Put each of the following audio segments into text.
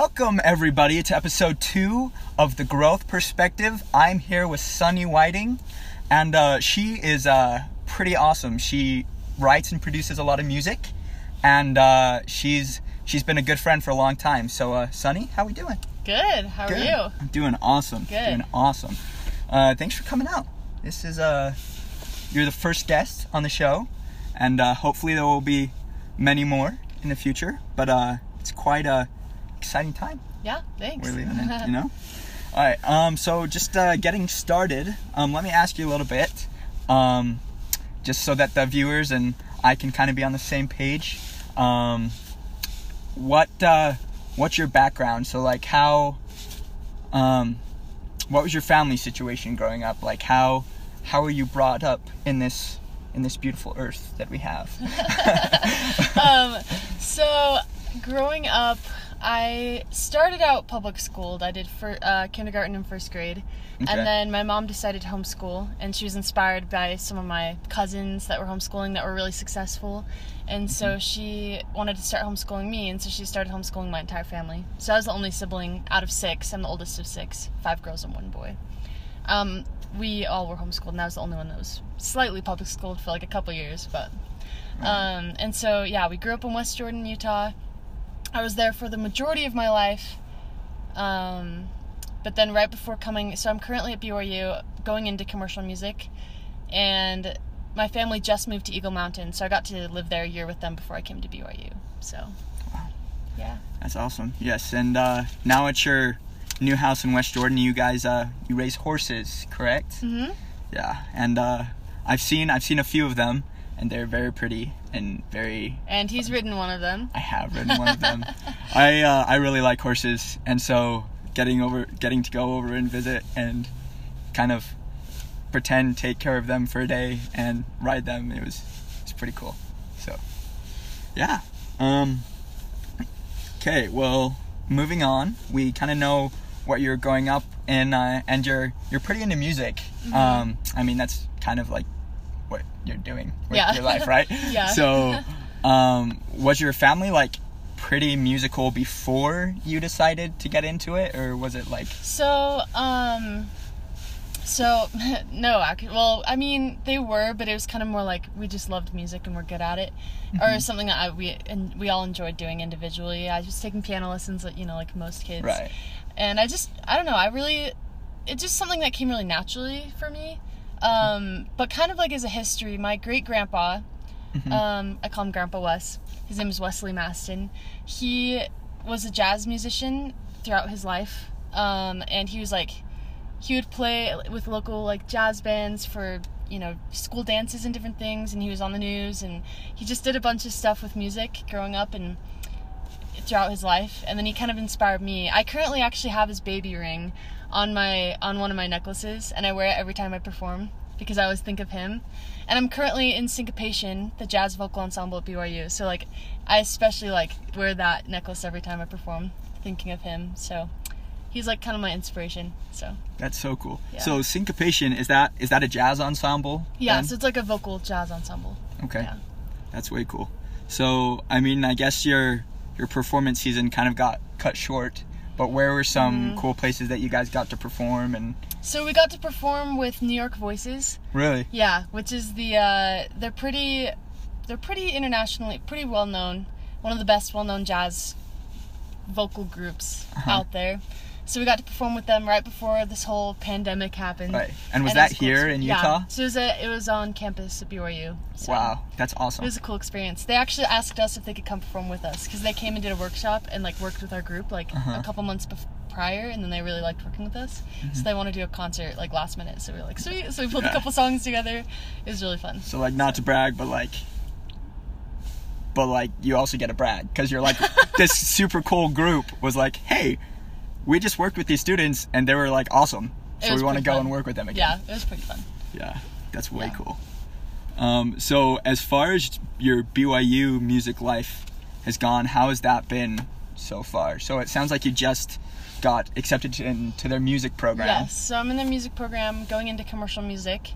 Welcome everybody to episode two of the Growth Perspective. I'm here with Sunny Whiting, and uh, she is uh, pretty awesome. She writes and produces a lot of music, and uh, she's she's been a good friend for a long time. So, uh, Sunny, how are we doing? Good. How are Good. you? I'm doing awesome. Good. Doing awesome. Uh, thanks for coming out. This is uh, you're the first guest on the show, and uh, hopefully there will be many more in the future. But uh, it's quite a exciting time Yeah. Thanks. we're living in, you know. All right. Um. So just uh, getting started. Um. Let me ask you a little bit. Um, just so that the viewers and I can kind of be on the same page. Um. What uh, What's your background? So like how. Um. What was your family situation growing up? Like how how were you brought up in this in this beautiful earth that we have? um, so growing up, I started out public schooled. I did for uh, kindergarten and first grade, Okay. and then my mom decided to homeschool, and she was inspired by some of my cousins that were homeschooling that were really successful, and so she wanted to start homeschooling me, and so she started homeschooling my entire family. So I was the only sibling out of six. I'm the oldest of six, five girls and one boy. Um, we all were homeschooled, and I was the only one that was slightly public schooled for like a couple years, but. Um, and so, yeah, we grew up in West Jordan, Utah. I was there for the majority of my life. Um, but then, right before coming, so I'm currently at BYU going into commercial music, and my family just moved to Eagle Mountain, so I got to live there a year with them before I came to BYU. So, yeah. That's awesome. Yes, and uh, now at your new house in West Jordan, you guys uh, you raise horses, correct? Mm-hmm. Yeah, and uh, I've seen I've seen a few of them, and they're very pretty and very. And he's ridden one of them. I have ridden one of them. I uh, I really like horses, and so getting over getting to go over and visit and kind of pretend take care of them for a day and ride them it was it's pretty cool. So yeah. Um. Okay, well, moving on. We kind of know what you're growing up in, uh, and you're you're pretty into music. Um, I mean, that's kind of like what you're doing with Yeah. your life, right? Yeah. So, um, was your family like pretty musical before you decided to get into it, or was it like? So, um, so no, ac- well, I mean, they were, but it was kind of more like we just loved music and we're good at it, or something that I, we and we all enjoyed doing individually. I was just taking piano lessons, like, you know, like most kids, Right. and I just, I don't know, I really, it's just something that came really naturally for me. Um, but kind of like as a history, my great grandpa, um, I call him Grandpa Wes. His name is Wesley Maston. He was a jazz musician throughout his life, um, and he was like, he would play with local like jazz bands for you know school dances and different things, and he was on the news, and he just did a bunch of stuff with music growing up and throughout his life, and then he kind of inspired me. I currently actually have his baby ring on my on one of my necklaces, and I wear it every time I perform because I always think of him. And I'm currently in Syncopation, the jazz vocal ensemble at BYU. So like, I especially like wear that necklace every time I perform, thinking of him. So he's like kind of my inspiration. So That's so cool. Yeah. So syncopation is that is that a jazz ensemble? yeah, then? so it's like a vocal jazz ensemble. Okay. Yeah. That's way cool. So, I mean, I guess your your performance season kind of got cut short, but where were some Mm-hmm. cool places that you guys got to perform and So we got to perform with New York Voices. really? Yeah, which is the uh, they're pretty they're pretty internationally pretty well known. One of the best well known jazz vocal groups Uh-huh. out there. So we got to perform with them right before this whole pandemic happened. Right. And was it that cool here exp- in yeah. Utah? So it was a, it was on campus at BYU. So Wow, that's awesome. It was a cool experience. They actually asked us if they could come perform with us because they came and did a workshop and like worked with our group like Uh-huh. a couple months bef- prior, and then they really liked working with us. So they want to do a concert like last minute. So we were like, sweet. So we pulled Mm-hmm. Yeah. a couple songs together. It was really fun. So like not to brag, but like but like you also get a brag cuz you're like this super cool group was like, "Hey, we just worked with these students and they were like awesome. So we want to go fun. and work with them again." Yeah, it was pretty fun. Yeah, that's way Yeah. cool. Um, so as far as your BYU music life has gone, how has that been so far? So it sounds like you just got accepted to, into their music program. Yes, so I'm in the music program going into commercial music.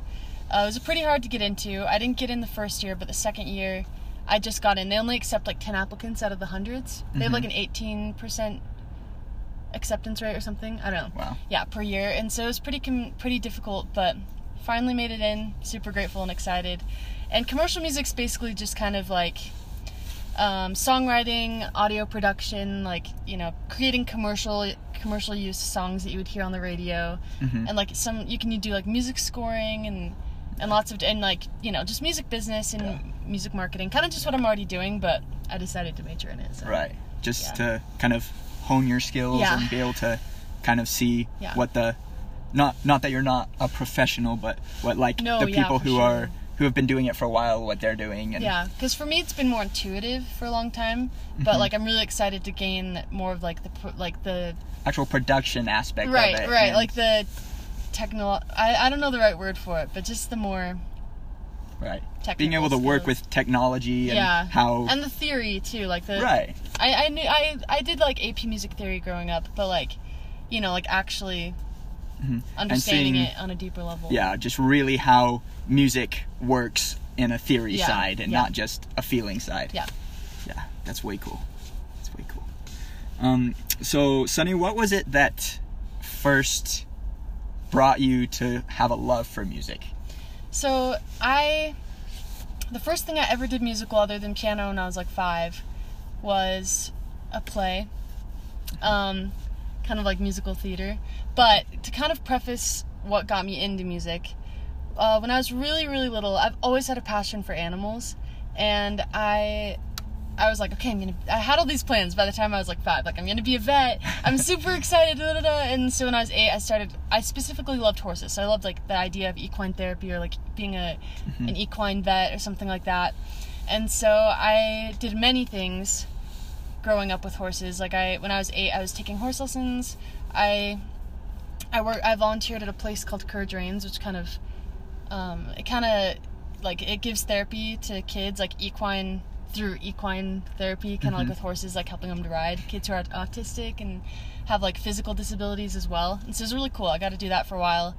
Uh, it was pretty hard to get into. I didn't get in the first year, but the second year, I just got in. They only accept like 10 applicants out of the hundreds. They have like Mhm. an 18% acceptance rate or something. I don't know. Wow. Yeah, per year. And so it was pretty com- pretty difficult, but finally made it in. Super grateful and excited. And commercial music's basically just kind of like um, songwriting, audio production, like you know, creating commercial commercial use songs that you would hear on the radio, Mhm. and like some you can do like music scoring and and lots of and like you know just music business and Yeah. music marketing, kind of just what I'm already doing, but I decided to major in it. So. Right. Just Yeah. to kind of hone your skills Yeah. and be able to kind of see Yeah. what the not not that you're not a professional, but what like No, the people who sure. are who have been doing it for a while, what they're doing, and Yeah, because for me it's been more intuitive for a long time, but Mhm. like I'm really excited to gain more of like the like the actual production aspect right of it. right and- like the techno I I don't know the right word for it, but just the more right. Being able to work with technology and yeah how and the theory too like the right. I I knew I I did like AP music theory growing up, but like you know like actually Mhm. understanding seeing- it on a deeper level. Yeah, just really how music works in a theory Yeah, side and yeah. not just a feeling side. Yeah. Yeah, that's way cool. That's way cool. Um, so, Sunny, what was it that first brought you to have a love for music? So I, the first thing I ever did musical other than piano when I was like five, was a play, um, kind of like musical theater. But to kind of preface what got me into music, uh, when I was really really little, I've always had a passion for animals, and I. I was like, okay, I'm gonna. I had all these plans by the time I was like five. Like, I'm gonna be a vet. I'm super excited. Da, da, da. And so when I was eight, I started. I specifically loved horses. So I loved like the idea of equine therapy or like being a an equine vet or something like that. And so I did many things growing up with horses. Like I, when I was eight, I was taking horse lessons. I, I work. I volunteered at a place called Courage Reins, which kind of, um, it kind of, like it gives therapy to kids, like equine through equine therapy, kind of like Mhm. with horses, like helping them to ride. Kids who are autistic and have like physical disabilities as well. And so it was really cool. I got to do that for a while.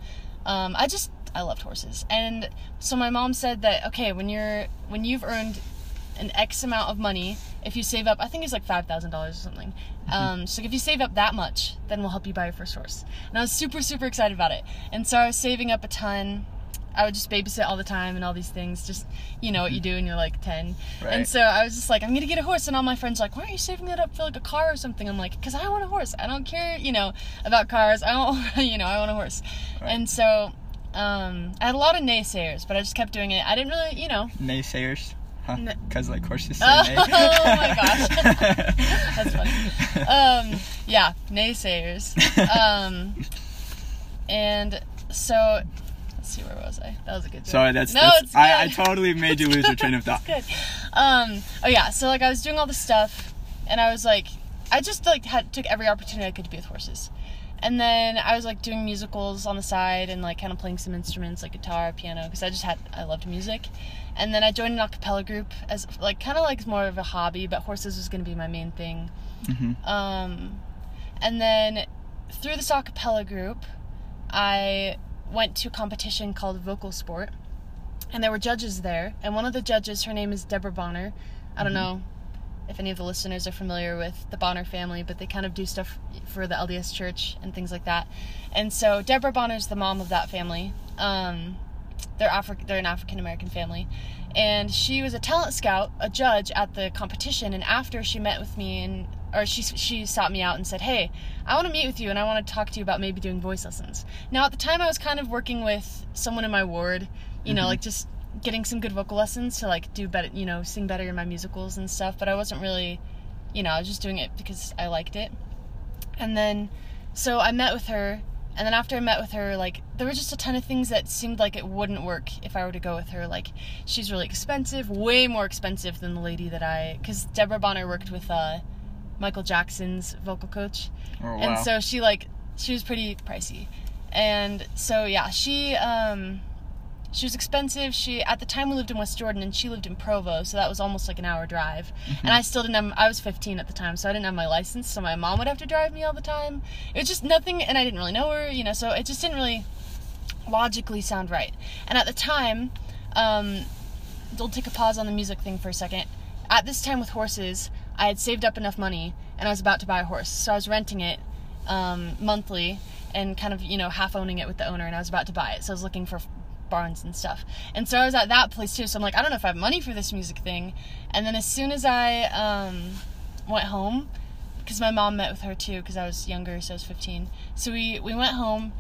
Um, I just I loved horses, and so my mom said that okay, when you're when you've earned an X amount of money, if you save up, I think it's like five thousand dollars or something. Um, so if you save up that much, then we'll help you buy your first horse. And I was super super excited about it, and so I was saving up a ton. I would just babysit all the time and all these things, just you know what you do when you're like ten. Right. And so I was just like, I'm gonna get a horse, and all my friends like, why aren't you saving that up for like a car or something? I'm like, because I want a horse. I don't care, you know, about cars. I don't, you know, I want a horse. Right. And so um, I had a lot of naysayers, but I just kept doing it. I didn't really, you know. Naysayers? Huh? Because, like, horses say Oh, nay. my gosh. That's funny. Um, yeah, naysayers. Um, and so, see, where was I? That was a good. joke. Sorry, that's, no, that's it's I, I totally made you lose your train of thought. Good. Um, oh yeah, so like I was doing all this stuff, and I was like, I just like had took every opportunity I could to be with horses, and then I was like doing musicals on the side and like kind of playing some instruments like guitar, piano, because I just had I loved music, and then I joined an a cappella group as like kind of like more of a hobby, but horses was gonna be my main thing. hmm Um, and then through this a cappella group, I went to a competition called Vocal Sport, and there were judges there. And one of the judges, her name is Deborah Bonner. I don't Mhm. know if any of the listeners are familiar with the Bonner family, but they kind of do stuff for the LDS Church and things like that. And so Deborah Bonner's the mom of that family. Um, they're Afri- they're an African American family, and she was a talent scout, a judge at the competition. And after she met with me and or she she sought me out and said, "Hey, I want to meet with you and I want to talk to you about maybe doing voice lessons." Now at the time I was kind of working with someone in my ward, you know, Mhm. like just getting some good vocal lessons to like do better, you know, sing better in my musicals and stuff. But I wasn't really, you know, I was just doing it because I liked it. And then, so I met with her, and then after I met with her, like there were just a ton of things that seemed like it wouldn't work if I were to go with her. Like she's really expensive, way more expensive than the lady that I, because Deborah Bonner worked with uh, Michael Jackson's vocal coach, Oh, wow. and so she like she was pretty pricey, and so yeah, she um she was expensive. She at the time we lived in West Jordan and she lived in Provo, so that was almost like an hour drive. And I still didn't have I was 15 at the time, so I didn't have my license, so my mom would have to drive me all the time. It was just nothing and I didn't really know her, you know, so it just didn't really logically sound right. And at the time, um don't take a pause on the music thing for a second. at this time with horses, I had saved up enough money and I was about to buy a horse. So I was renting it um, monthly and kind of, you know, half owning it with the owner and I was about to buy it. So I was looking for barns and stuff. And so I was at that place too. So I'm like, I don't know if I have money for this music thing. And then as soon as I um, went home, because my mom met with her too, because I was younger, so I was 15. So we, we went home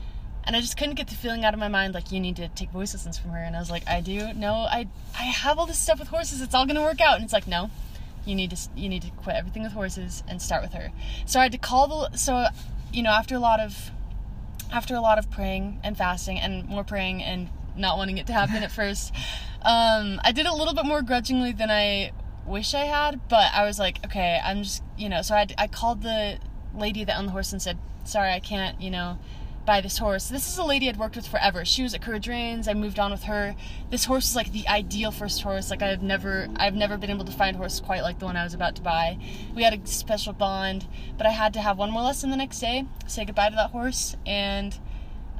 and I just couldn't get the feeling out of my mind like you need to take voice lessons from her. And I was like, I do. No, I I have all this stuff with horses. It's all gonna work out. And it's like, no, you need to you need to quit everything with horses and start with her. So I had to call the so you know after a lot of after a lot of praying and fasting and more praying and not wanting it to happen at first, um, I did a little bit more grudgingly than I wish I had. But I was like, okay, I'm just you know. So I I called the lady that owned the horse and said, sorry, I can't you know buy this horse. This is a lady I'd worked with forever. She was at Courage Reins. I moved on with her. This horse is like the ideal first horse. Like I've never I've never been able to find a horse quite like the one I was about to buy. We had a special bond, but I had to have one more lesson the next day, say goodbye to that horse, and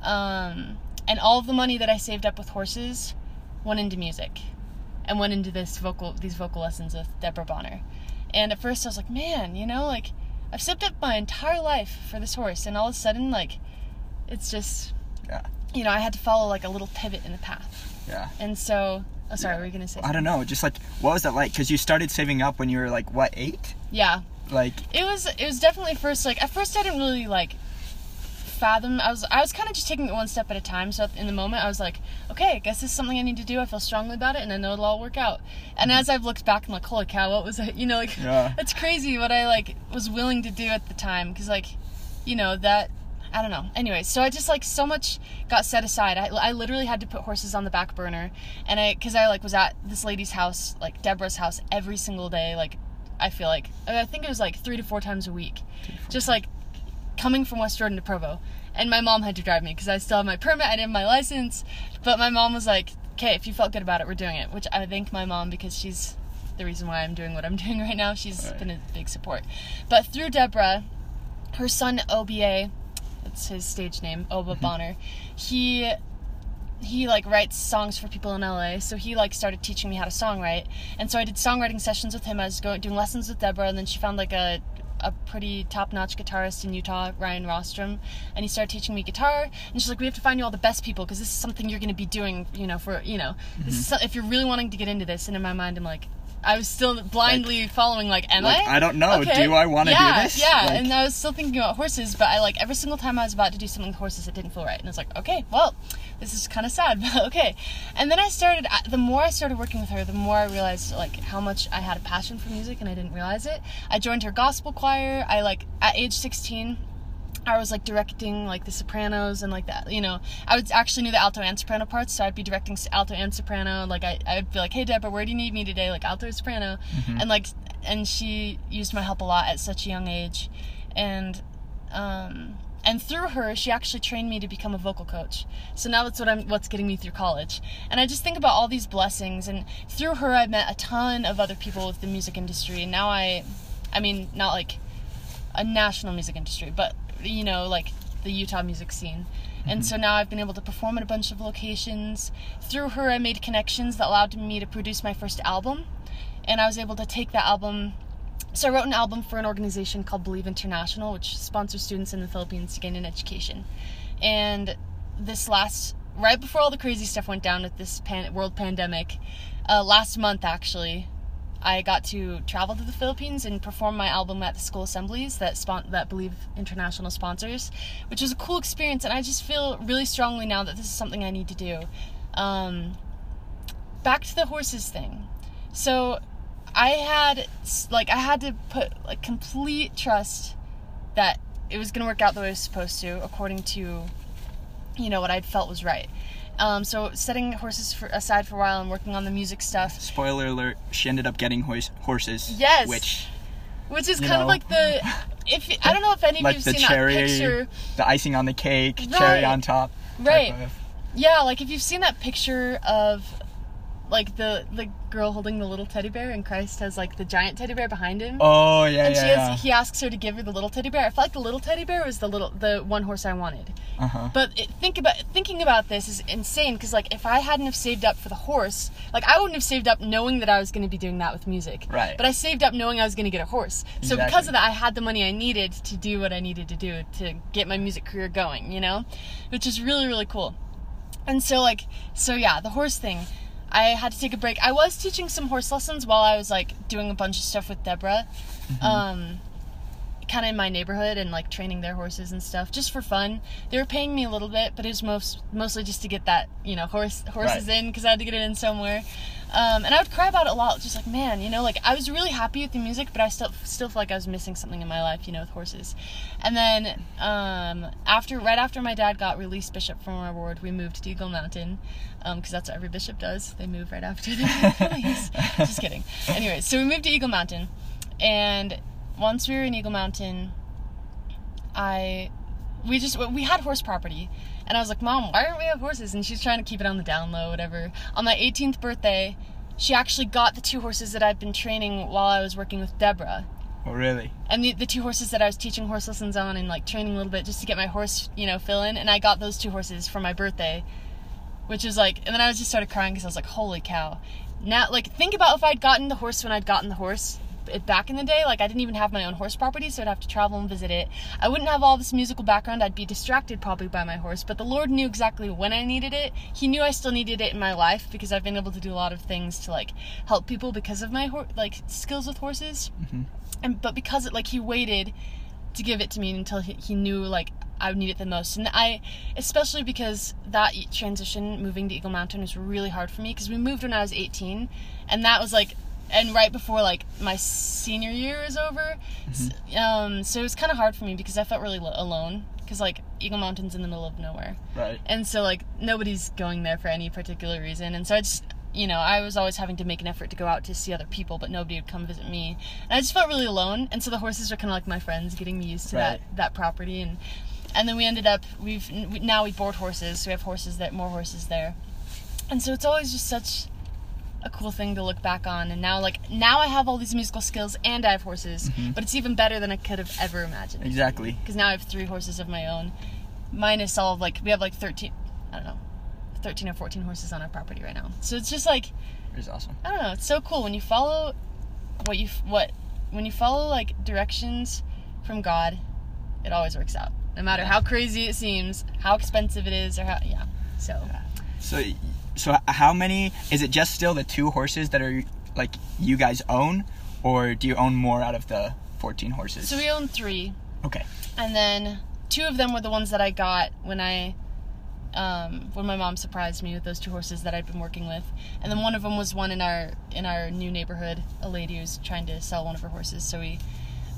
um and all of the money that I saved up with horses went into music and went into this vocal these vocal lessons with Deborah Bonner. And at first I was like, man, you know, like I've saved up my entire life for this horse and all of a sudden like it's just Yeah. you know, I had to follow like a little pivot in the path. Yeah. And so, oh, sorry, were you gonna say? I don't know. Just like, what was that like? Because you started saving up when you were like, what, eight? Yeah, Like, it was. It was definitely first. Like at first, I didn't really like fathom. I was. I was kind of just taking it one step at a time. So in the moment, I was like, okay, I guess this is something I need to do. I feel strongly about it, and I know it'll all work out. And mm-hmm. as I've looked back, I'm like, holy cow, what was it? You know, like Yeah. it's crazy what I like was willing to do at the time. Because like, you know that. I don't know. Anyway, so I just like so much got set aside. I, I literally had to put horses on the back burner, and I because I like was at this lady's house, like Deborah's house, every single day. Like, I feel like uh, I think it was like three to four times a week, just like coming from West Jordan to Provo. And my mom had to drive me because I still have my permit, I didn't have my license. But my mom was like, okay, if you felt good about it, we're doing it. Which I thank my mom because she's the reason why I'm doing what I'm doing right now. She's Right. been a big support. But through Deborah, her son OBA, that's his stage name, Oba mm-hmm. Bonner, he he like writes songs for people in LA. So he like started teaching me how to songwrite. And so I did songwriting sessions with him. I was going doing lessons with Deborah and then she found like a a pretty top-notch guitarist in Utah, Ryan Rostrom, and he started teaching me guitar. And she's like, "We have to find you all the best people because this is something you're going to be doing, you know, for you know, this mm-hmm. is so- if you're really wanting to get into this." And in my mind, I'm like, I was still blindly following, like, "Am like I?" I don't know. Okay. Do I want to yeah, do this? Yeah, Like, and I was still thinking about horses, but I like every single time I was about to do something with horses, it didn't feel right, and I was like, okay, well, this is kind of sad, but okay. And then I started. The more I started working with her, the more I realized like how much I had a passion for music, and I didn't realize it. I joined her gospel choir. I like at age 16. I was like directing like the sopranos and like that, you know. I would actually knew the alto and soprano parts, so I'd be directing alto and soprano. Like I, I would be like, "Hey Deborah, where do you need me today?" Like alto, and soprano, and like, and she used my help a lot at such a young age, and, um, and through her, she actually trained me to become a vocal coach. So now that's what I'm, what's getting me through college. And I just think about all these blessings, and through her, I've met a ton of other people with the music industry, and now I, I mean, not like a national music industry, but you know, like the Utah music scene. And so now I've been able to perform at a bunch of locations. Through her, I made connections that allowed me to produce my first album. And I was able to take that album. So I wrote an album for an organization called Believe International, which sponsors students in the Philippines to gain an education. And this last, right before all the crazy stuff went down with this pan, world pandemic, uh, last month actually, I got to travel to the Philippines and perform my album at the school assemblies that spon- that Believe International sponsors, which was a cool experience. And I just feel really strongly now that this is something I need to do. Um, back to the horses thing. So I had like I had to put like complete trust that it was gonna work out the way it was supposed to, according to you know what I felt was right. Um, so setting horses for, aside for a while and working on the music stuff, Spoiler alert: She ended up getting horse- horses. Yes. Which, which is kind know. of like the if I don't know if any of like you've seen cherry, that picture. the icing on the cake, Right. cherry on top. Right. of- Yeah, like if you've seen that picture of like the the girl holding the little teddy bear, and Christ has like the giant teddy bear behind him. Oh yeah, and yeah, she yeah. he asks her to give her the little teddy bear. I felt like the little teddy bear was the little the one horse I wanted. uh-huh. But it, think about thinking about this is insane because like if I hadn't have saved up for the horse, like I wouldn't have saved up knowing that I was going to be doing that with music. Right. But I saved up knowing I was going to get a horse. So because of that, I had the money I needed to do what I needed to do to get my music career going. You know, which is really really cool. And so like so yeah, the horse thing. I had to take a break. I was teaching some horse lessons while I was like doing a bunch of stuff with Deborah. Um kind of in my neighborhood and like training their horses and stuff just for fun. They were paying me a little bit, but it was most mostly just to get that you know horse horses Right. in because I had to get it in somewhere. Um, and I would cry about it a lot, just like man, you know, like I was really happy with the music, but I still still feel like I was missing something in my life, you know, with horses. And then um, after right after my dad got released bishop from our ward, we moved to Eagle Mountain because that's what every bishop does. They move right after they're released. just kidding. Anyway, so we moved to Eagle Mountain, and once we were in Eagle Mountain, I we just we had horse property and I was like, "Mom, why don't we have horses?" And she's trying to keep it on the down low, whatever. On my 18th birthday, she actually got the two horses that I'd been training while I was working with Deborah. oh really? And the, the two horses that I was teaching horse lessons on and like training a little bit just to get my horse, you know, fill in. And I got those two horses for my birthday, which was like, and then I just started crying because I was like, holy cow. Now, like, think about if I'd gotten the horse when I'd gotten the horse back in the day. Like, I didn't even have my own horse property, so I'd have to travel and visit it. I wouldn't have all this musical background. I'd be distracted probably by my horse. But the Lord knew exactly when I needed it. He knew I still needed it in my life because I've been able to do a lot of things to like help people because of my like skills with horses mm-hmm. and but because it like he waited to give it to me until he, he knew like I would need it the most and I especially because that transition moving to Eagle Mountain was really hard for me because we moved when I was 18 and that was like and right before like my senior year is over S- um so it was kind of hard for me because I felt really lo- alone because like Eagle Mountain's in the middle of nowhere Right. and so like nobody's going there for any particular reason and so i just you know i was always having to make an effort to go out to see other people but nobody would come visit me and i just felt really alone and so the horses are kind of like my friends getting me used to Right. that that property and and then we ended up we've now we board horses so we have horses that more horses there and so it's always just such a cool thing to look back on and now like now i have all these musical skills and i have horses mm-hmm. but it's even better than i could have ever imagined Exactly. because now I have three horses of my own, minus all of like we have like thirteen, I don't know, thirteen or fourteen horses on our property right now. So it's just like It's awesome. I don't know, it's so cool when you follow what you what when you follow like directions from God, it always works out. No matter how crazy it seems, how expensive it is, or how yeah. So So, so how many? Is it just still the two horses that are like you guys own, or do you own more out of the fourteen horses? so we own three. okay. and then two of them were the ones that I got when I um, when my mom surprised me with those two horses that I'd been working with, and then one of them was one in our in our new neighborhood. A lady who's trying to sell one of her horses, so we.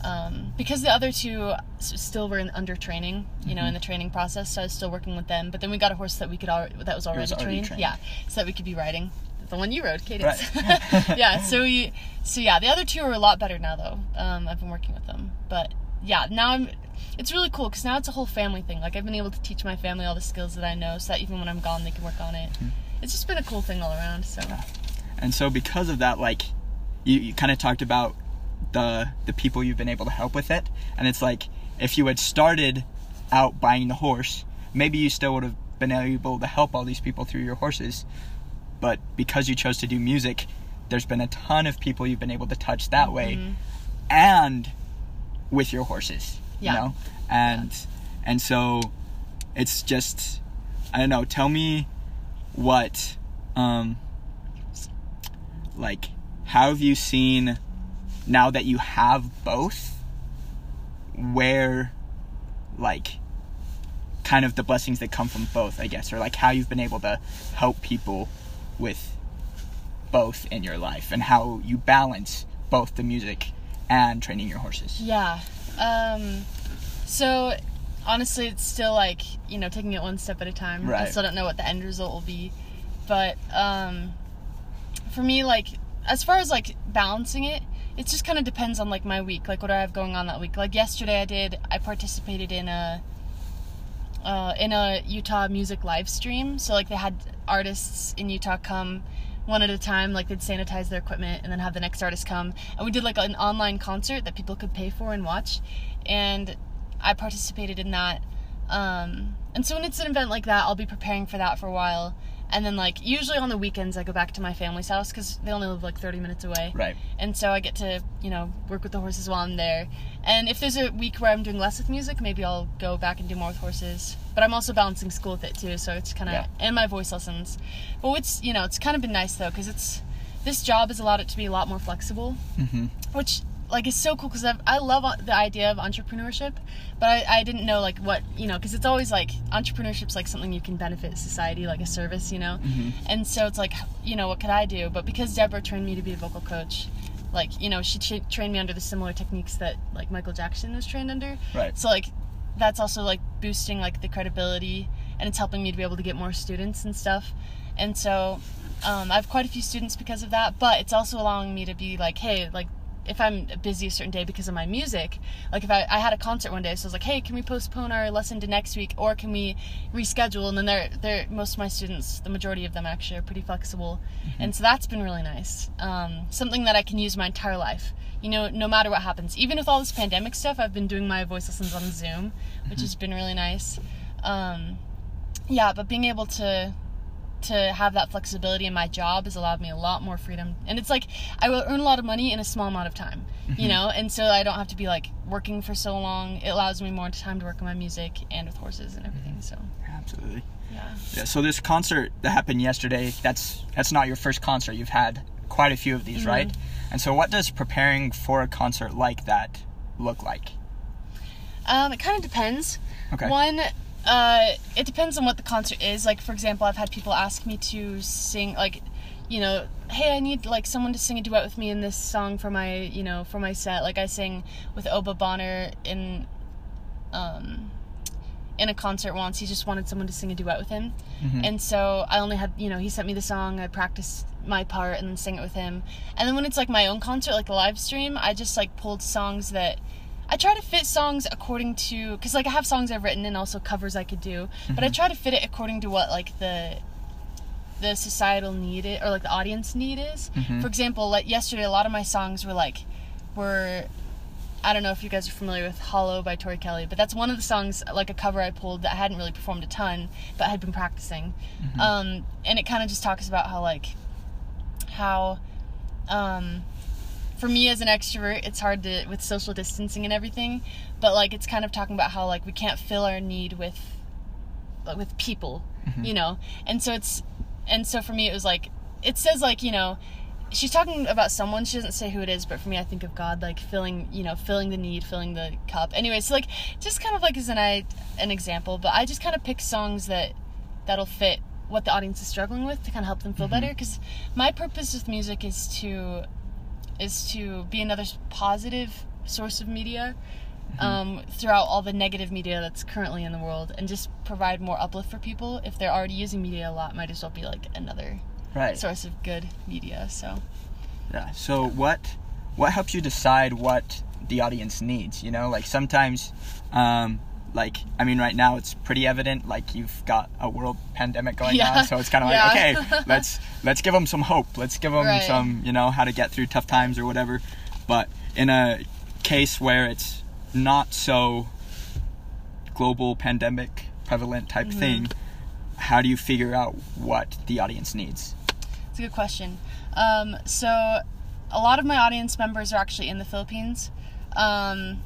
Um, because the other two still were in under training, you know, in the training process, so I was still working with them. But then we got a horse that we could al- that was already, was already trained, trained. yeah, so that we could be riding. The one you rode, Cadence. Right. yeah, so we, so yeah, the other two are a lot better now though. Um, I've been working with them, but yeah, now I'm. It's really cool because now it's a whole family thing. Like I've been able to teach my family all the skills that I know, so that even when I'm gone, they can work on it. Mm-hmm. It's just been a cool thing all around. So Yeah. And so because of that, like, you, you kind of talked about the the people you've been able to help with it, and it's like if you had started out buying the horse, maybe you still would have been able to help all these people through your horses, but because you chose to do music, there's been a ton of people you've been able to touch that way, and with your horses, Yeah. you know, and and so it's just I don't know. Tell me what um like how have you seen now that you have both where like kind of the blessings that come from both i guess or like how you've been able to help people with both in your life and how you balance both the music and training your horses yeah, um, so honestly, it's still like you know taking it one step at a time. Right. I still don't know what the end result will be, but um, for me, like as far as like balancing it, it just kind of depends on like my week, like what I have going on that week. Like yesterday, I did I participated in a uh, in a Utah music live stream. So like they had artists in Utah come one at a time. Like they'd sanitize their equipment and then have the next artist come. And we did like an online concert that people could pay for and watch. And I participated in that. Um, and so when it's an event like that, I'll be preparing for that for a while. And then like usually on the weekends, I go back to my family's house because they only live like 30 minutes away. Right. And so I get to you know work with the horses while I'm there. And if there's a week where I'm doing less with music, maybe I'll go back and do more with horses. But I'm also balancing school with it too, so it's kind of Yeah. and my voice lessons. But what's you know it's kind of been nice though because it's this job has allowed it to be a lot more flexible Mm-hmm. which like it's so cool because I love the idea of entrepreneurship, but I, I didn't know like what you know because it's always like entrepreneurship's like something you can benefit society like a service you know, Mhm. and so it's like you know what could I do? But because Deborah trained me to be a vocal coach, like you know she tra- trained me under the similar techniques that like Michael Jackson was trained under. Right. So like that's also like boosting like the credibility and it's helping me to be able to get more students and stuff. And so um, I have quite a few students because of that, but it's also allowing me to be like, hey, like if I'm busy a certain day because of my music, like if I, I had a concert one day, so I was like, hey, can we postpone our lesson to next week or can we reschedule? And then they're, they're most of my students, the majority of them actually are pretty flexible. And so that's been really nice. Um, something that I can use my entire life. You know, no matter what happens. Even with all this pandemic stuff, I've been doing my voice lessons on Zoom, which has been really nice. Um, yeah, but being able to to have that flexibility in my job has allowed me a lot more freedom. And it's like I will earn a lot of money in a small amount of time, you know, and so I don't have to be like working for so long. It allows me more time to work on my music and with horses and everything. So Absolutely. yeah. Yeah, so this concert that happened yesterday, that's that's not your first concert. You've had quite a few of these, Mhm. right? And so what does preparing for a concert like that look like? Um, it kind of depends. Okay. One, uh, it depends on what the concert is. Like, for example, I've had people ask me to sing, like, you know, hey, I need like someone to sing a duet with me in this song for my, you know, for my set. Like, I sang with Oba Bonner in, um, in a concert once. He just wanted someone to sing a duet with him, Mhm. and so I only had, you know, he sent me the song. I practiced my part and then sang it with him. And then when it's like my own concert, like the live stream, I just like pulled songs that I try to fit songs according to because like I have songs I've written and also covers I could do, but I try to fit it according to what like the the societal need it or like the audience need is. Mhm. For example, like yesterday, a lot of my songs were like were I don't know if you guys are familiar with Hollow by Tori Kelly, but that's one of the songs like a cover I pulled that I hadn't really performed a ton, but I had been practicing. Um, and it kind of just talks about how like how um for me as an extrovert it's hard to with social distancing and everything but like it's kind of talking about how like we can't fill our need with like, with people mm-hmm. you know? And so it's and so for me it was like it says like you know she's talking about someone she doesn't say who it is but for me i think of god like filling you know filling the need filling the cup. Anyway so like just kind of like as an i an example but i just kind of pick songs that that'll fit what the audience is struggling with to kind of help them feel mm-hmm. better because my purpose with music is to is to be another positive source of media um, throughout all the negative media that's currently in the world and just provide more uplift for people if they're already using media a lot might as well be like another Right. source of good media so Yeah. So what what helps you decide what the audience needs? You know, like sometimes, um, like I mean, right now it's pretty evident. Like you've got a world pandemic going Yeah. on, so it's kind of Yeah. like okay, let's let's give them some hope. Let's give them Right. some, you know, how to get through tough times or whatever. But in a case where it's not so global pandemic prevalent type Mm-hmm. thing, how do you figure out what the audience needs? It's a good question. Um, so, a lot of my audience members are actually in the Philippines, um,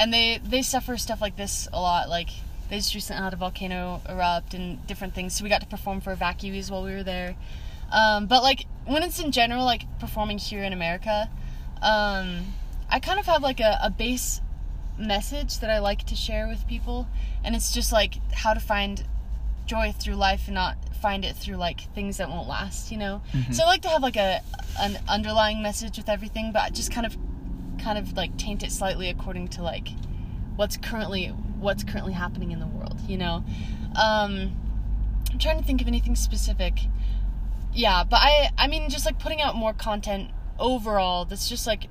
and they they suffer stuff like this a lot. Like they just recently had a volcano erupt and different things. So we got to perform for evacuees while we were there. Um, but like when it's in general, like performing here in America, um, I kind of have like a, a base message that I like to share with people, and it's just like how to find joy through life and not find it through like things that won't last, you know. So I like to have like a an underlying message with everything, but just kind of kind of like taint it slightly according to like what's currently what's currently happening in the world, you know. Um, I'm trying to think of anything specific. Yeah, but I I mean just like putting out more content overall that's just like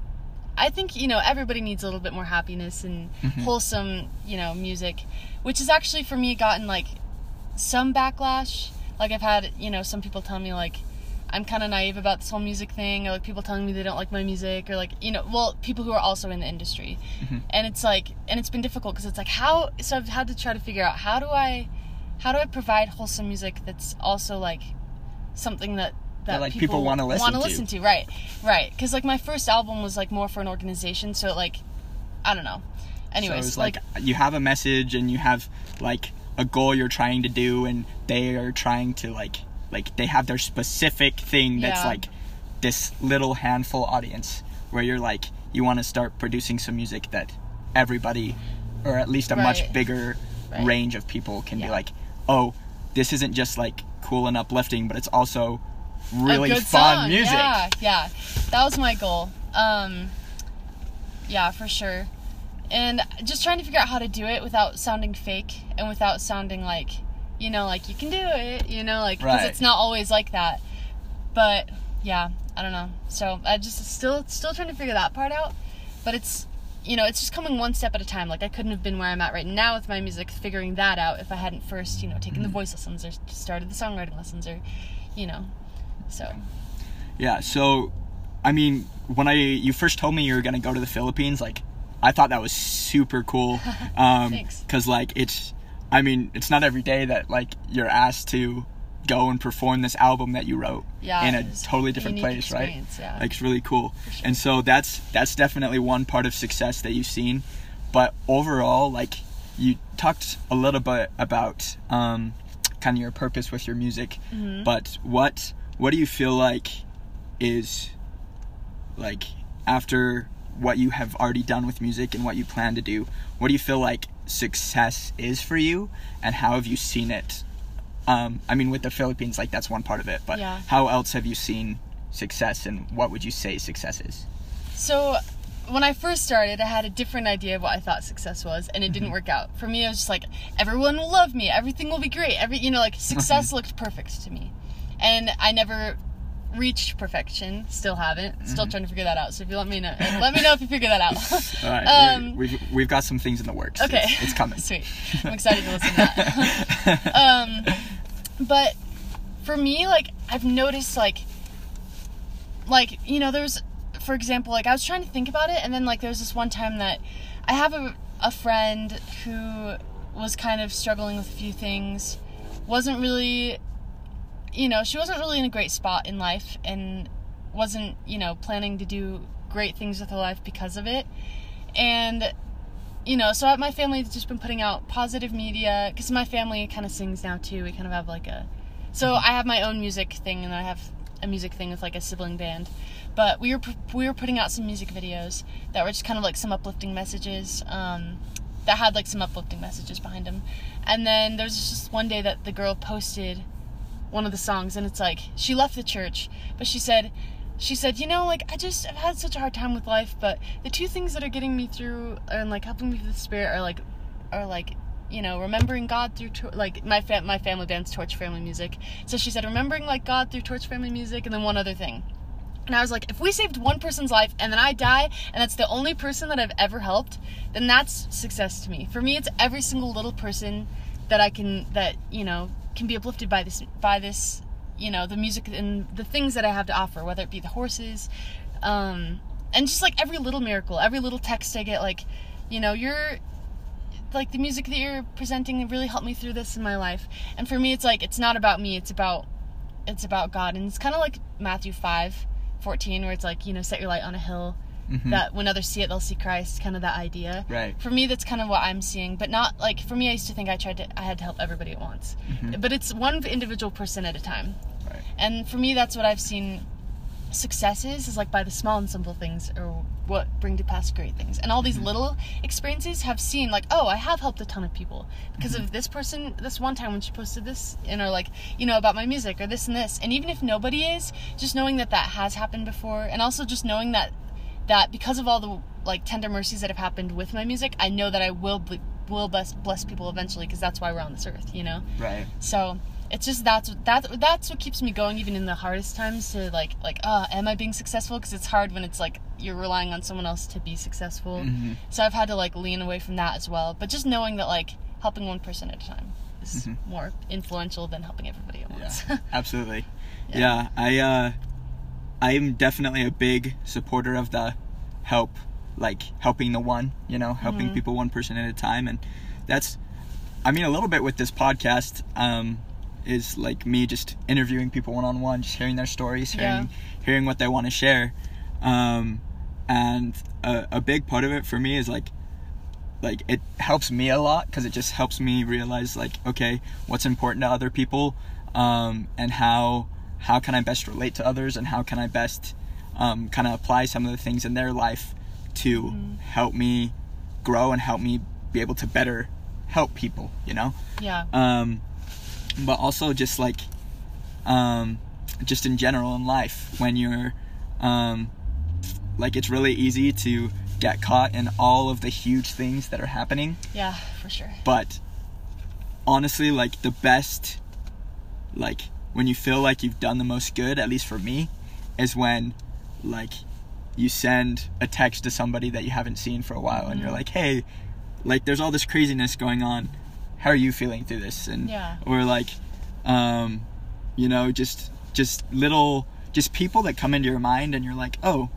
I think you know everybody needs a little bit more happiness and wholesome you know music, which has actually for me gotten like some backlash. Like I've had you know some people tell me like, I'm kind of naive about this whole music thing, or like people telling me they don't like my music, or like you know, well, people who are also in the industry, mm-hmm. and it's like, and it's been difficult because it's like how. So I've had to try to figure out how do I, how do I provide wholesome music that's also like something that that like, people wanna listen wanna listen to, right, right? Because like my first album was like more for an organization, so it like, I don't know. Anyways, so it's like, you have a message and you have like a goal you're trying to do, and they are trying to like like they have their specific thing that's Yeah. like this little handful audience where you're like you want to start producing some music that everybody or at least a much bigger Right. range of people can be like oh this isn't just like cool and uplifting but it's also really fun song. music Yeah, yeah, that was my goal. Um, yeah, for sure. And just trying to figure out how to do it without sounding fake and without sounding like, you know, like you can do it, you know, like because Right. it's not always like that. But yeah, I don't know. So I just still still trying to figure that part out. But it's you know, it's just coming one step at a time. Like I couldn't have been where I'm at right now with my music, figuring that out if I hadn't first, you know, taken Mm-hmm. the voice lessons or started the songwriting lessons or, you know, so. Yeah, so I mean, when I you first told me you were gonna go to the Philippines, like I thought that was super cool. Um, Thanks. Cause like it's, I mean, it's not every day that like you're asked to go and perform this album that you wrote Yeah, in a totally different place, right? yeah. Like it's really cool. sure. And so that's that's definitely one part of success that you've seen. But overall, like you talked a little bit about um, kind of your purpose with your music. Mm-hmm. But what what do you feel like is like after what you have already done with music and what you plan to do? What do you feel like success is for you, and how have you seen it? Um, I mean, with the Philippines, like that's one part of it, but Yeah. how else have you seen success, and what would you say success is? So when I first started, I had a different idea of what I thought success was, and it Mm-hmm. didn't work out. For me, it was just like everyone will love me, everything will be great. Every you know, like success looked perfect to me, and I never reached perfection. Still haven't. Still Mm-hmm. trying to figure that out. So if you let me know, let me know if you figure that out. All right, Um, we, we've we've got some things in the works. Okay. it's, it's coming. Sweet. I'm excited to listen to that. um, but for me, like I've noticed, like, like you know, there's, for example, like I was trying to think about it, and then like there was this one time that I have a a friend who was kind of struggling with a few things, wasn't really, you know, she wasn't really in a great spot in life, and wasn't you know planning to do great things with her life because of it, and you know, so my family's just been putting out positive media because my family kind of sings now too. We kind of have like a, so I have my own music thing and I have a music thing with like a sibling band, but we were we were putting out some music videos that were just kind of like some uplifting messages, um, that had like some uplifting messages behind them, and then there was just one day that the girl posted one of the songs and it's like she left the church, but she said she said, you know, like I just I've had such a hard time with life, but the two things that are getting me through and like helping me through the spirit are like are like you know remembering God through tor- like my fam- my family band's Torch Family Music. So she said remembering like God through Torch Family Music, and then one other thing. And I was like, if we saved one person's life and then I die, and that's the only person that I've ever helped, then that's success to me. For me, it's every single little person that I can that you know can be uplifted by this by this you know the music and the things that I have to offer, whether it be the horses, um, and just like every little miracle, every little text I get, like you know you're like the music that you're presenting really helped me through this in my life. And for me, it's like it's not about me; it's about it's about God, and it's kind of like Matthew five. 14 where it's like you know set your light on a hill Mm-hmm. that when others see it they'll see christ kind of that idea. Right. for me that's kind of what i'm seeing but not like for me i used to think i tried to i had to help everybody at once. Mm-hmm. But it's one individual person at a time. Right. and for me that's what i've seen successes is like by the small and simple things or what bring to pass great things. And all these mm-hmm. little experiences have seen like oh i have helped a ton of people because of this person this one time when she posted this and or like you know about my music or this and this. And even if nobody is just knowing that that has happened before and also just knowing that that because of all the like tender mercies that have happened with my music i know that i will ble- will bless bless people eventually because that's why we're on this earth you know Right. so it's just that's that's that's what keeps me going even in the hardest times to like like uh am I being successful because it's hard when it's like you're relying on someone else to be successful. Mm-hmm. So I've had to like lean away from that as well. But just knowing that like helping one person at a time is more influential than helping everybody at Yeah. once. Absolutely. Yeah, I uh I'm definitely a big supporter of the help like helping the one, you know, helping Mhm. people one person at a time and that's I mean a little bit with this podcast um is like me just interviewing people one on one, just hearing their stories, hearing hearing what they want to share. Um and a, a big part of it for me is like like it helps me a lot because it just helps me realize like okay what's important to other people um, and how how can i best relate to others and how can i best um, kind of apply some of the things in their life to Mhm. help me grow and help me be able to better help people you know Yeah. um, but also just like um, just in general in life when you're um, like it's really easy to get caught in all of the huge things that are happening Yeah, for sure. but honestly like the best like when you feel like you've done the most good at least for me is when like you send a text to somebody that you haven't seen for a while and you're Mhm. like hey like there's all this craziness going on how are you feeling through this and Yeah. or like um you know just just little just people that come into your mind and you're like oh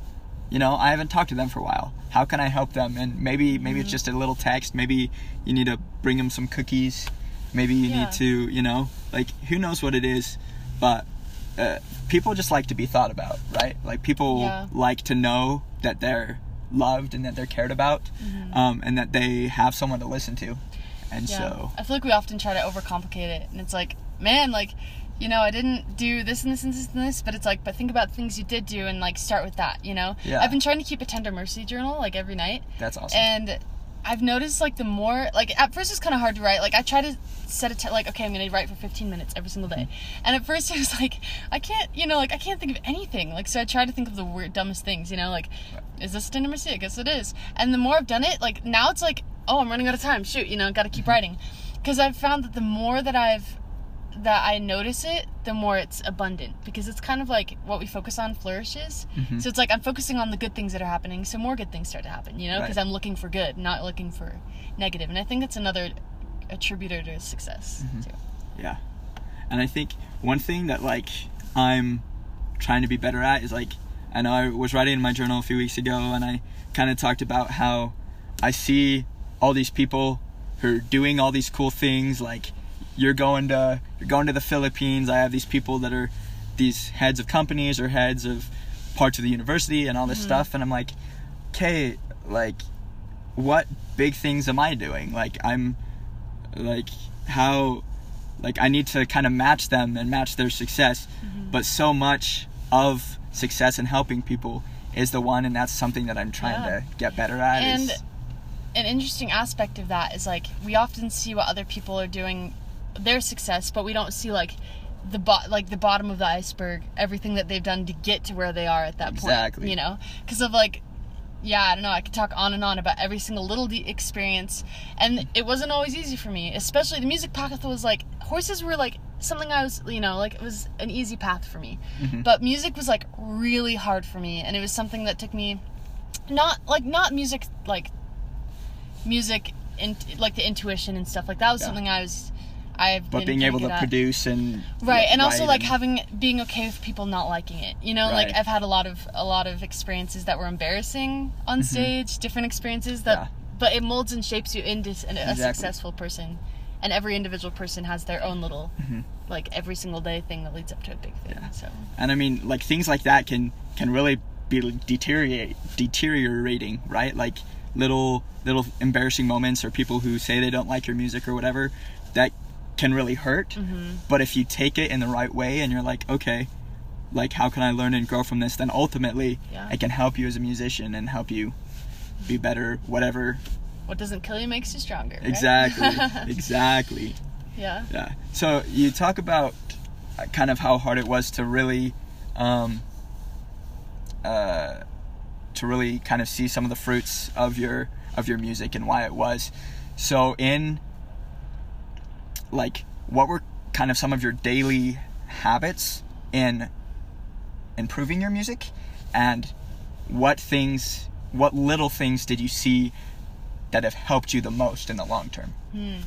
you know i haven't talked to them for a while how can i help them and maybe maybe it's Mhm. just a little text maybe you need to bring them some cookies maybe you Yeah. need to you know like who knows what it is but uh, people just like to be thought about right like people Yeah. like to know that they're loved and that they're cared about Mhm. um, and that they have someone to listen to and Yeah. so I feel like we often try to overcomplicate it, and it's like, man, like, you know, I didn't do this and this and this and this, but it's like, but think about things you did do and like start with that, you know? Yeah. I've been trying to keep a tender mercy journal like every night, that's awesome and I've noticed like the more, like, at first it's kind of hard to write. Like, I try to set a, t- like, okay, I'm gonna write for 15 minutes every single day, and at first it was like, I can't, you know, like, I can't think of anything. Like, so I try to think of the weird, dumbest things, you know, like, is this tender mercy? I guess it is. And the more I've done it, like, now it's like, oh, I'm running out of time. Shoot, you know, gotta keep writing because I've found that the more that I've that I notice it, the more it's abundant because it's kind of like what we focus on flourishes. Mhm. So it's like I'm focusing on the good things that are happening, so more good things start to happen, you know, because Right. I'm looking for good, not looking for negative. And I think that's another attributor to success Mhm. too. Yeah. And I think one thing that like I'm trying to be better at is like I know I was writing in my journal a few weeks ago and I kind of talked about how I see all these people who are doing all these cool things like you're going to you're going to the Philippines. I have these people that are these heads of companies or heads of parts of the university and all this Mhm. stuff and I'm like, "Okay, like what big things am I doing? Like I'm like how like I need to kind of match them and match their success. Mhm. But so much of success and helping people is the one and that's something that I'm trying Yeah. to get better at And is an interesting aspect of that is like we often see what other people are doing their success but we don't see like the bo- like the bottom of the iceberg everything that they've done to get to where they are at that Exactly. point you know because of like yeah i don't know i could talk on and on about every single little de- experience and it wasn't always easy for me especially the music path was like horses were like something i was you know like it was an easy path for me Mhm. but music was like really hard for me and it was something that took me not like not music like music and like the intuition and stuff like that was Yeah. something i was i've but been being able to produce and right and also like and- having being okay with people not liking it you know like i've had a lot of a lot of experiences that were embarrassing on Mhm. stage different experiences that Yeah. but it molds and shapes you into a Exactly. successful person and every individual person has their own little Mhm. like every single day thing that leads up to a big thing Yeah. so and I mean like things like that can can really be deteriorate deteriorating right like little little embarrassing moments or people who say they don't like your music or whatever that can really hurt Mhm. but if you take it in the right way and you're like okay like how can i learn and grow from this then ultimately Yeah. it can help you as a musician and help you be better whatever what doesn't kill you makes you stronger right? exactly exactly yeah yeah so you talk about uh, kind of how hard it was to really um uh to really kind of see some of the fruits of your of your music and why it was so in like what were kind of some of your daily habits in improving your music and what things what little things did you see that have helped you the most in the long term Hmm.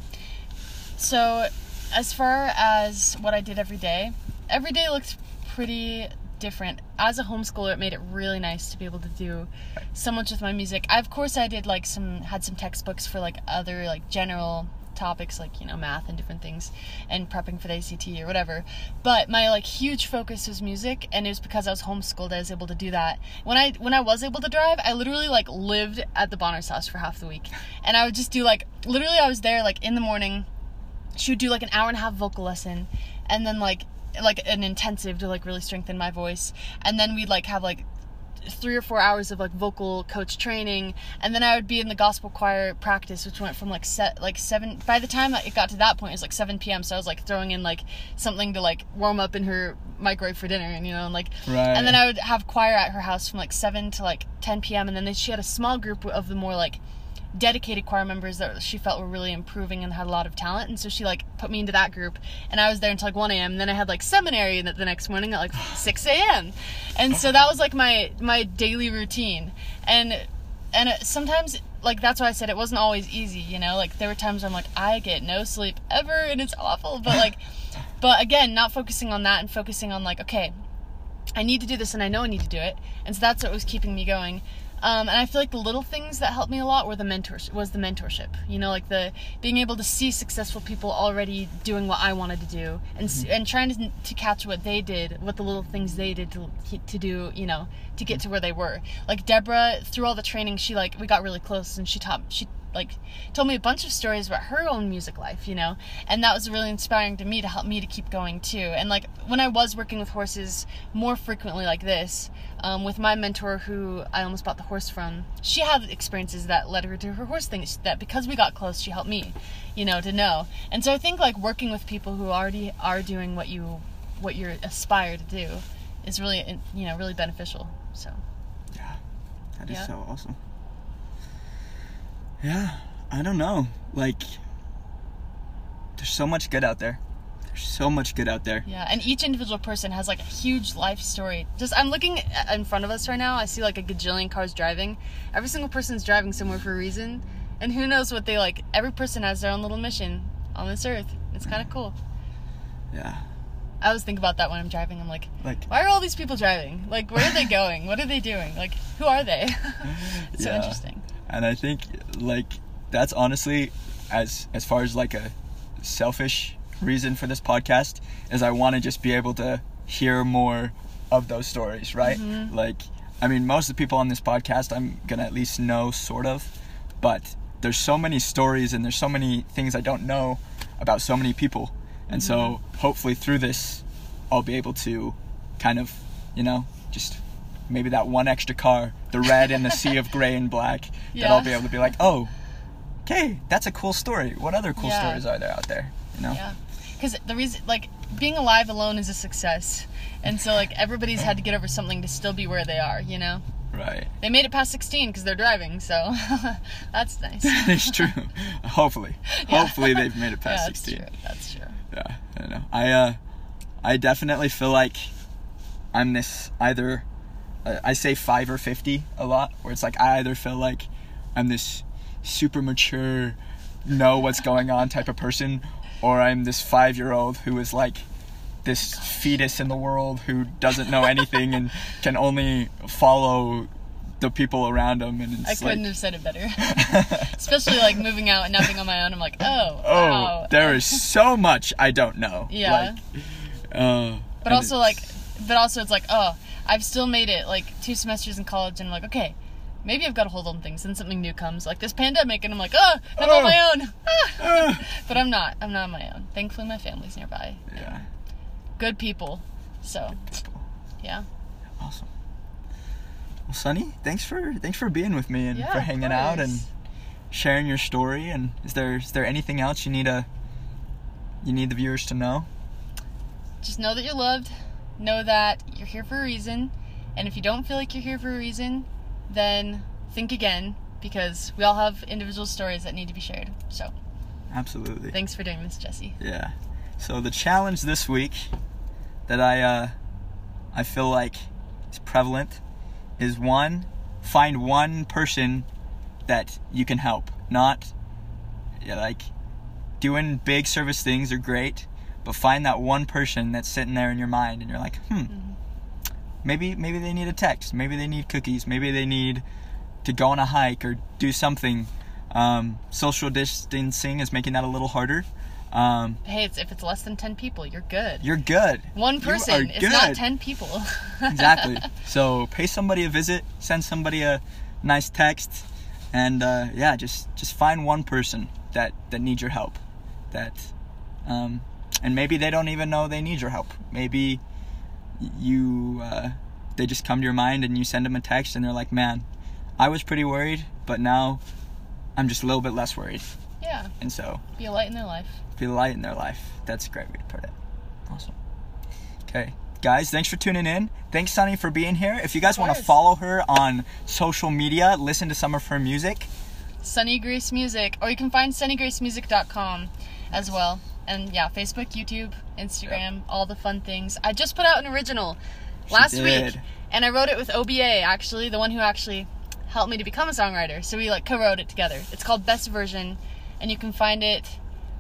So, as far as what I did every day, every day looked pretty different. As a homeschooler, it made it really nice to be able to do so much with my music. I, of course, I did like some had some textbooks for like other like general topics like you know math and different things and prepping for the ACT or whatever. But my like huge focus was music and it was because I was homeschooled I was able to do that. When I when I was able to drive I literally like lived at the Bonner's house for half the week. And I would just do like literally I was there like in the morning. She would do like an hour and a half vocal lesson and then like like an intensive to like really strengthen my voice. And then we'd like have like three or four hours of like vocal coach training and then i would be in the gospel choir practice which went from like set like seven by the time it got to that point it was like 7 p.m so i was like throwing in like something to like warm up in her microwave for dinner and you know and like Right. and then i would have choir at her house from like 7 to like 10 p.m and then she had a small group of the more like dedicated choir members that she felt were really improving and had a lot of talent. And so she like put me into that group. And i was there until like 1 a.m and then i had like seminary the the next morning at like 6 a.m and so that was like my my daily routine. And and it, sometimes like that's why i said it wasn't always easy you know? Like there were times where i'm like i get no sleep ever and it's awful. But like but again not focusing on that and focusing on like okay I need to do this and I know I need to do it. And so that's what was keeping me going. Um, and I feel like the little things that helped me a lot were the mentors was the mentorship. You know, like the being able to see successful people already doing what I wanted to do, and s and trying to, to catch what they did, what the little things they did to to do, you know, to get to where they were. Like Deborah, through all the training, she like we got really close, and she taught she like told me a bunch of stories about her own music life, you know, and that was really inspiring to me to help me to keep going too. And like when I was working with horses more frequently like this, um, with my mentor who I almost bought the horse from, she had experiences that led her to her horse thing. That because we got close, she helped me, you know, to know. And so I think like working with people who already are doing what you what you aspire to do is really you know really beneficial. So Yeah, that is Yeah. so awesome. Yeah, I don't know. Like, there's so much good out there. There's so much good out there. Yeah, and each individual person has like a huge life story. Just I'm looking in front of us right now. I see like a gajillion cars driving. Every single person's driving somewhere for a reason, and who knows what they like. Every person has their own little mission on this earth. It's kind of cool. Yeah, I always think about that when I'm driving. I'm like, like why are all these people driving? Like, where are they going? what are they doing? Like, who are they? it's so interesting. And I think like that's honestly as as far as like a selfish reason for this podcast is I want to just be able to hear more of those stories, right? Mm-hmm. Like I mean most of the people on this podcast I'm going to at least know sort of, but there's so many stories and there's so many things I don't know about so many people. And so Mm-hmm. hopefully through this I'll be able to kind of, you know, just maybe that one extra car, the red and the sea of gray and black, that I'll be able to be like, oh, okay, that's a cool story. What other cool Yeah. stories are there out there? You know? Yeah. Because the reason, like, being alive alone is a success. And so, like, everybody's had to get over something to still be where they are, you know? Right. They made it past 16 because they're driving, so that's nice. it's true. Hopefully. Yeah. Hopefully they've made it past yeah, that's 16. True. That's true. Yeah, I don't know. I uh, I definitely feel like I'm this either. I say five or fifty a lot, where it's like I either feel like I'm this super mature, know what's going on type of person, or I'm this five year old who is like this fetus in the world who doesn't know anything and can only follow the people around him and it's I couldn't like have said it better. Especially, like, moving out and not being on my own. I'm like, oh, oh wow. there is so much i don't know Yeah. like, uh, But also, like, but also, it's like, oh, I've still made it, like, two semesters in college, and I'm like, okay, maybe I've got to hold on things, and something new comes, like this pandemic, and I'm like, oh, I'm Oh. on my own. Ah. But I'm not. I'm not on my own. Thankfully, my family's nearby. yeah Good people. So, yeah. Awesome. Well, Sunny, thanks for thanks for being with me and Yeah, for hanging out and sharing your story. And is there is there anything else you need a you need the viewers to know? Just know that you're loved. Know that you're here for a reason. And if you don't feel like you're here for a reason, then think again because we all have individual stories that need to be shared. So, Absolutely. thanks for doing this, Jesse. Yeah. So the challenge this week that I uh, I feel like is prevalent is one find one person that you can help. Not yeah, like doing big service things are great, but find that one person that's sitting there in your mind, and you're like, hmm, Mm-hmm. maybe maybe they need a text, maybe they need cookies, maybe they need to go on a hike or do something. Um, social distancing is making that a little harder. Um, Hey, it's, if it's less than 10 people, you're good. you're good. One person. It's not 10 people. exactly. So pay somebody a visit, send somebody a nice text, and uh, yeah, just just find one person that that needs your help. That, um, and maybe they don't even know they need your help. Maybe you uh, they just come to your mind and you send them a text and they're like, man, I was pretty worried, but now I'm just a little bit less worried. yeah. And so Be a light in their life. be a light in their life. That's a great way to put it. Awesome. Okay, guys, thanks for tuning in. Thanks, Sunny, for being here. If you guys want to follow her on social media, listen to some of her music. Sunny Grace Music. Or you can find sunnygracemusic.com as well. And yeah, Facebook, YouTube, Instagram, all the fun things. I just put out an original last week. And I wrote it with OBA, actually, the one who actually helped me to become a songwriter. So we like co-wrote it together. It's called Best Version, and you can find it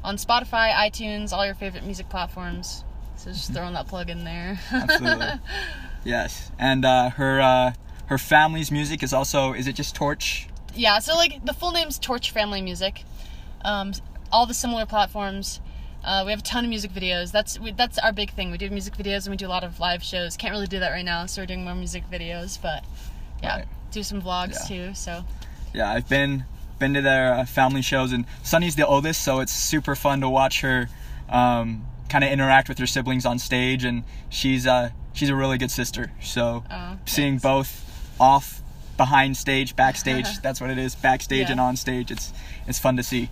on Spotify, iTunes, all your favorite music platforms. So just throwing that plug in there. Absolutely. yes, and uh, her uh, her family's music is also is it just Torch? yeah, so like the full name's Torch Family Music. Um, all the similar platforms. Uh, we have a ton of music videos. That's we, that's our big thing. We do music videos and we do a lot of live shows. Can't really do that right now, so we're doing more music videos. But yeah, Right. do some vlogs Yeah. too. So Yeah, I've been been to their uh, family shows, and Sunny's the oldest, so it's super fun to watch her um, kind of interact with her siblings on stage, and she's uh, she's a really good sister. So Oh, seeing both off, behind stage, backstage, that's what it is, backstage Yeah. and on stage. It's it's fun to see.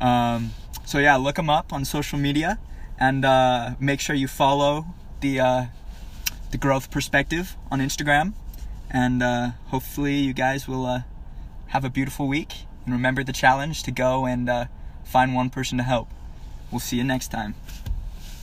Um, so yeah, look them up on social media, and uh, make sure you follow the uh, the growth perspective on Instagram, and uh, hopefully you guys will uh, have a beautiful week and remember the challenge to go and uh, find one person to help. We'll see you next time.